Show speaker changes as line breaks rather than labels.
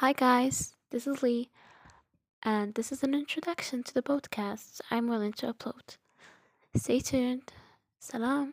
Hi guys, this is Lee, and this is an introduction to the podcast I'm willing to upload. Stay tuned. Salam.